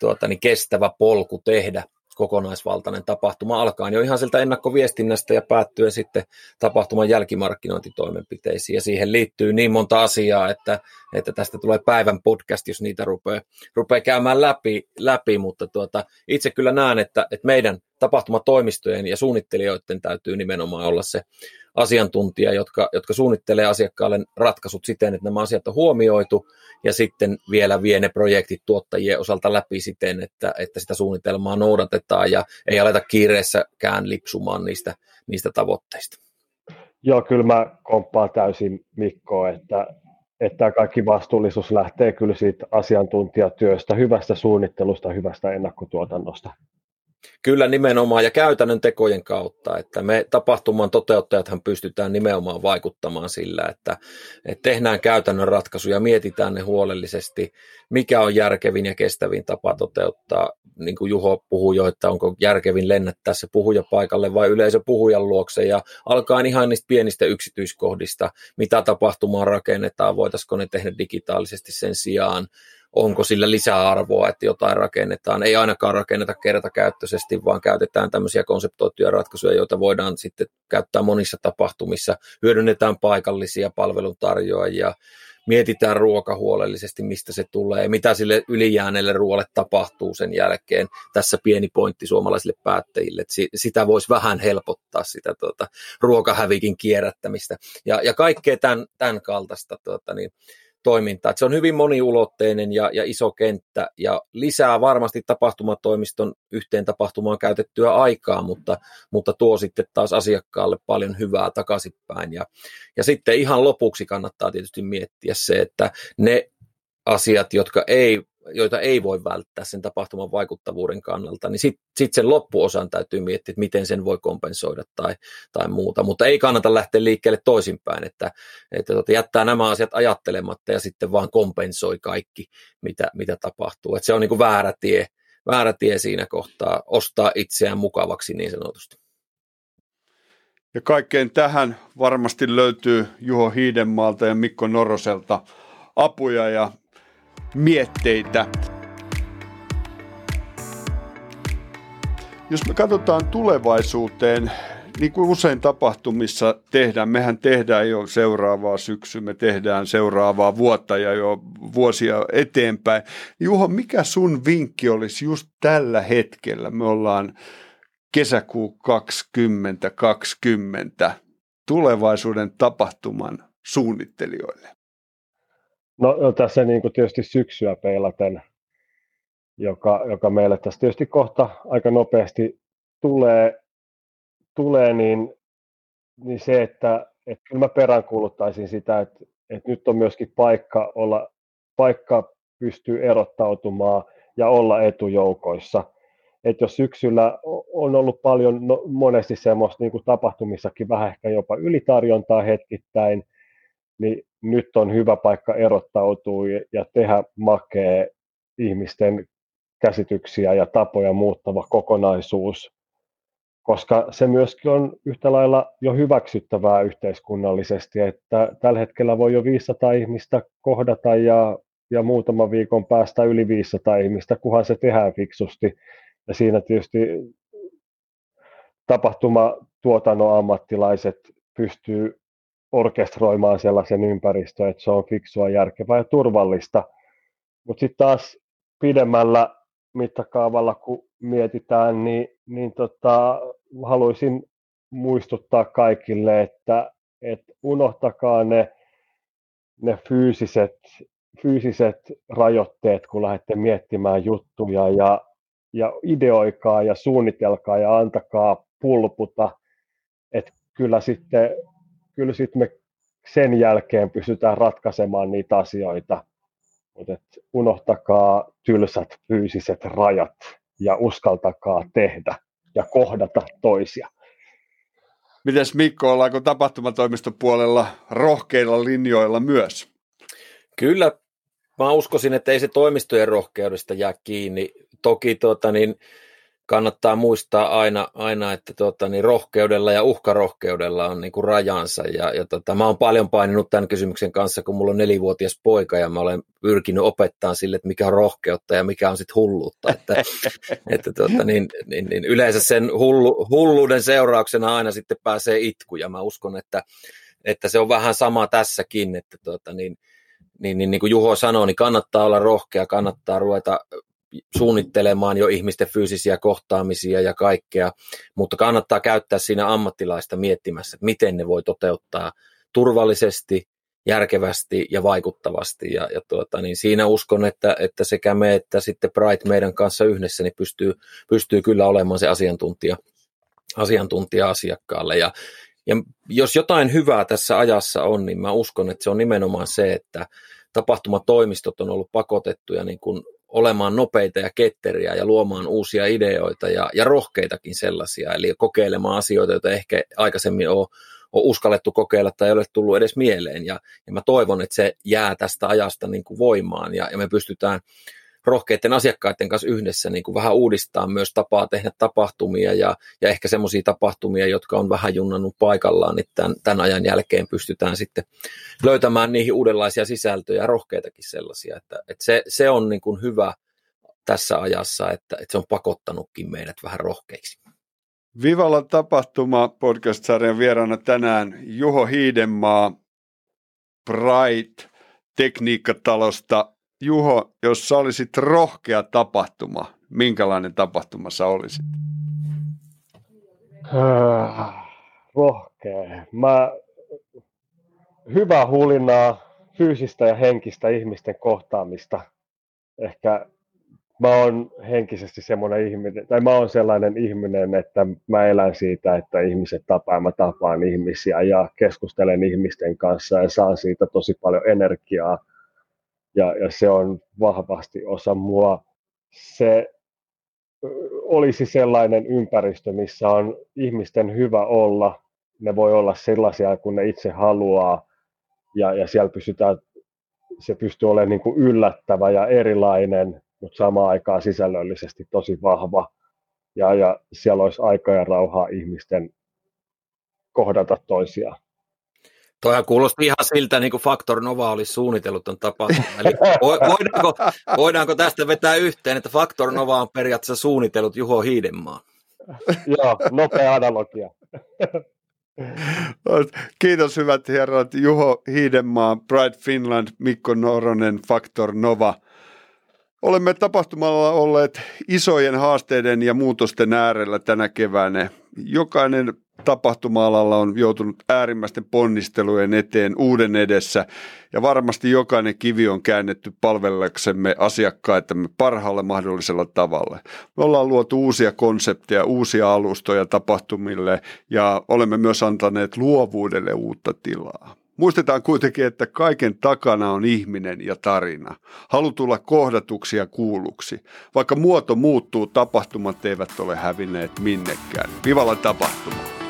tuota, niin kestävä polku tehdä kokonaisvaltainen tapahtuma alkaen jo ihan sieltä ennakkoviestinnästä ja päättyen sitten tapahtuman jälkimarkkinointitoimenpiteisiin. Ja siihen liittyy niin monta asiaa, että, että tästä tulee päivän podcast, jos niitä rupeaa, rupeaa käymään läpi, läpi. mutta tuota, itse kyllä näen, että, että meidän tapahtumatoimistojen ja suunnittelijoiden täytyy nimenomaan olla se asiantuntija, jotka, jotka suunnittelee asiakkaalle ratkaisut siten, että nämä asiat on huomioitu ja sitten vielä vie ne projektit tuottajien osalta läpi siten, että, että sitä suunnitelmaa noudatetaan ja ei aleta kiireessäkään lipsumaan niistä, niistä tavoitteista. Joo, kyllä mä komppaan täysin Mikko, että, että kaikki vastuullisuus lähtee kyllä siitä asiantuntijatyöstä, hyvästä suunnittelusta, hyvästä ennakkotuotannosta. Kyllä nimenomaan ja käytännön tekojen kautta, että me tapahtuman toteuttajathan pystytään nimenomaan vaikuttamaan sillä, että, että tehdään käytännön ratkaisuja, mietitään ne huolellisesti, mikä on järkevin ja kestävin tapa toteuttaa. Niin kuin Juho puhui jo, että onko järkevin lennättää se puhuja paikalle vai yleisö puhujan luokse ja alkaa ihan niistä pienistä yksityiskohdista, mitä tapahtumaa rakennetaan, voitaisiko ne tehdä digitaalisesti sen sijaan, onko sillä lisäarvoa, että jotain rakennetaan. Ei ainakaan rakenneta kertakäyttöisesti, vaan käytetään tämmöisiä konseptoituja ratkaisuja, joita voidaan sitten käyttää monissa tapahtumissa. Hyödynnetään paikallisia palveluntarjoajia, mietitään ruoka huolellisesti, mistä se tulee, mitä sille ylijääneelle ruoalle tapahtuu sen jälkeen. Tässä pieni pointti suomalaisille päättäjille, että sitä voisi vähän helpottaa sitä tuota, ruokahävikin kierrättämistä ja, ja kaikkea tämän, tämän kaltaista tuota, niin, toimintaa. Että se on hyvin moniulotteinen ja, ja iso kenttä ja lisää varmasti tapahtumatoimiston yhteen tapahtumaan käytettyä aikaa, mutta, mutta tuo sitten taas asiakkaalle paljon hyvää takaisinpäin. Ja, ja sitten ihan lopuksi kannattaa tietysti miettiä se, että ne asiat, jotka ei joita ei voi välttää sen tapahtuman vaikuttavuuden kannalta, niin sitten sit sen loppuosan täytyy miettiä, että miten sen voi kompensoida tai, tai muuta. Mutta ei kannata lähteä liikkeelle toisinpäin, että, että tota, jättää nämä asiat ajattelematta ja sitten vaan kompensoi kaikki, mitä, mitä tapahtuu. Et se on niin kuin väärä tie, väärä tie siinä kohtaa ostaa itseään mukavaksi niin sanotusti. Ja kaikkeen tähän varmasti löytyy Juho Hiidenmaalta ja Mikko Noroselta apuja ja mietteitä. Jos me katsotaan tulevaisuuteen, niin kuin usein tapahtumissa tehdään, mehän tehdään jo seuraavaa syksyä, me tehdään seuraavaa vuotta ja jo vuosia eteenpäin. Juho, mikä sun vinkki olisi just tällä hetkellä? Me ollaan kesäkuu 2020 tulevaisuuden tapahtuman suunnittelijoille. No, no tässä niin kuin tietysti syksyä peilaten, joka, joka meille tässä tietysti kohta aika nopeasti tulee, tulee niin, niin se, että, että kyllä mä peräänkuuluttaisin sitä, että, että nyt on myöskin paikka olla, paikka pystyy erottautumaan ja olla etujoukoissa. Että jos syksyllä on ollut paljon no, monesti semmoista niin kuin tapahtumissakin vähän ehkä jopa ylitarjontaa hetkittäin, niin nyt on hyvä paikka erottautua ja tehdä makea ihmisten käsityksiä ja tapoja muuttava kokonaisuus, koska se myöskin on yhtä lailla jo hyväksyttävää yhteiskunnallisesti, että tällä hetkellä voi jo 500 ihmistä kohdata ja, ja muutaman viikon päästä yli 500 ihmistä, kunhan se tehdään fiksusti. Ja siinä tietysti tapahtumatuotannon ammattilaiset pystyy orkestroimaan sellaisen ympäristön, että se on fiksua, järkevää ja turvallista. Mutta sitten taas pidemmällä mittakaavalla, kun mietitään, niin, niin tota, haluaisin muistuttaa kaikille, että, että unohtakaa ne, ne fyysiset, fyysiset rajoitteet, kun lähdette miettimään juttuja ja, ja ideoikaa ja suunnitelkaa ja antakaa pulputa, että kyllä sitten, kyllä sitten me sen jälkeen pystytään ratkaisemaan niitä asioita, mutta unohtakaa tylsät fyysiset rajat ja uskaltakaa tehdä ja kohdata toisia. Mites Mikko, ollaanko tapahtumatoimiston puolella rohkeilla linjoilla myös? Kyllä, mä uskoisin, että ei se toimistojen rohkeudesta jää kiinni. Toki tuota, niin, kannattaa muistaa aina, aina että tota, niin rohkeudella ja uhkarohkeudella on niin kuin rajansa. Ja, ja tota, mä oon paljon paininut tämän kysymyksen kanssa, kun mulla on nelivuotias poika ja mä olen pyrkinyt opettaa sille, että mikä on rohkeutta ja mikä on sitten hulluutta. Että, (laughs) että tota, niin, niin, niin, yleensä sen hullu, hulluuden seurauksena aina sitten pääsee itku ja mä uskon, että, että se on vähän sama tässäkin, että tota, niin, niin, niin, niin kuin Juho sanoi, niin kannattaa olla rohkea, kannattaa ruveta suunnittelemaan jo ihmisten fyysisiä kohtaamisia ja kaikkea, mutta kannattaa käyttää siinä ammattilaista miettimässä, että miten ne voi toteuttaa turvallisesti, järkevästi ja vaikuttavasti. Ja, ja tuota, niin siinä uskon, että, että sekä me että sitten Bright meidän kanssa yhdessä niin pystyy, pystyy kyllä olemaan se asiantuntija, asiantuntija asiakkaalle. Ja, ja jos jotain hyvää tässä ajassa on, niin mä uskon, että se on nimenomaan se, että tapahtumatoimistot on ollut pakotettuja niin kuin olemaan nopeita ja ketteriä ja luomaan uusia ideoita ja, ja rohkeitakin sellaisia, eli kokeilemaan asioita, joita ehkä aikaisemmin on, on uskallettu kokeilla tai ei ole tullut edes mieleen. Ja, ja mä toivon, että se jää tästä ajasta niin kuin voimaan ja, ja me pystytään rohkeiden asiakkaiden kanssa yhdessä niin kuin vähän uudistaa myös tapaa tehdä tapahtumia ja, ja ehkä semmoisia tapahtumia, jotka on vähän junnannut paikallaan, niin tämän, tämän ajan jälkeen pystytään sitten löytämään niihin uudenlaisia sisältöjä, rohkeitakin sellaisia, että, että se, se on niin kuin hyvä tässä ajassa, että, että se on pakottanutkin meidät vähän rohkeiksi. Vivalla tapahtuma podcast-sarjan vieraana tänään Juho Hiidenmaa, Bright tekniikkatalosta Juho, jos sä olisit rohkea tapahtuma, minkälainen tapahtuma sä olisit? Äh, rohkea. Mä, hyvää hulinaa, fyysistä ja henkistä ihmisten kohtaamista. Ehkä mä oon henkisesti semmoinen ihminen, tai mä oon sellainen ihminen, että mä elän siitä, että ihmiset tapaa, mä tapaan ihmisiä ja keskustelen ihmisten kanssa ja saan siitä tosi paljon energiaa ja, ja se on vahvasti osa mua. Se olisi sellainen ympäristö, missä on ihmisten hyvä olla. Ne voi olla sellaisia kuin ne itse haluaa ja, ja siellä pystytään, se pystyy olemaan niin kuin yllättävä ja erilainen, mutta samaan aikaan sisällöllisesti tosi vahva. Ja, ja siellä olisi aika ja rauhaa ihmisten kohdata toisiaan. Toihan kuulosti ihan siltä, niin kuin Factor Nova olisi suunnitellut on tapahtuman. Eli voidaanko, voidaanko tästä vetää yhteen, että Factor Nova on periaatteessa suunnitellut Juho Hiidenmaa? Joo, nopea analogia. Kiitos hyvät herrat. Juho Hiidenmaa, Pride Finland, Mikko Noronen, Factor Nova. Olemme tapahtumalla olleet isojen haasteiden ja muutosten äärellä tänä keväänä. Jokainen tapahtuma-alalla on joutunut äärimmäisten ponnistelujen eteen uuden edessä ja varmasti jokainen kivi on käännetty palvellaksemme asiakkaitamme parhaalla mahdollisella tavalla. Me ollaan luotu uusia konsepteja, uusia alustoja tapahtumille ja olemme myös antaneet luovuudelle uutta tilaa. Muistetaan kuitenkin, että kaiken takana on ihminen ja tarina. Halu tulla kohdatuksi ja kuulluksi. Vaikka muoto muuttuu, tapahtumat eivät ole hävinneet minnekään. Vivalla tapahtuma!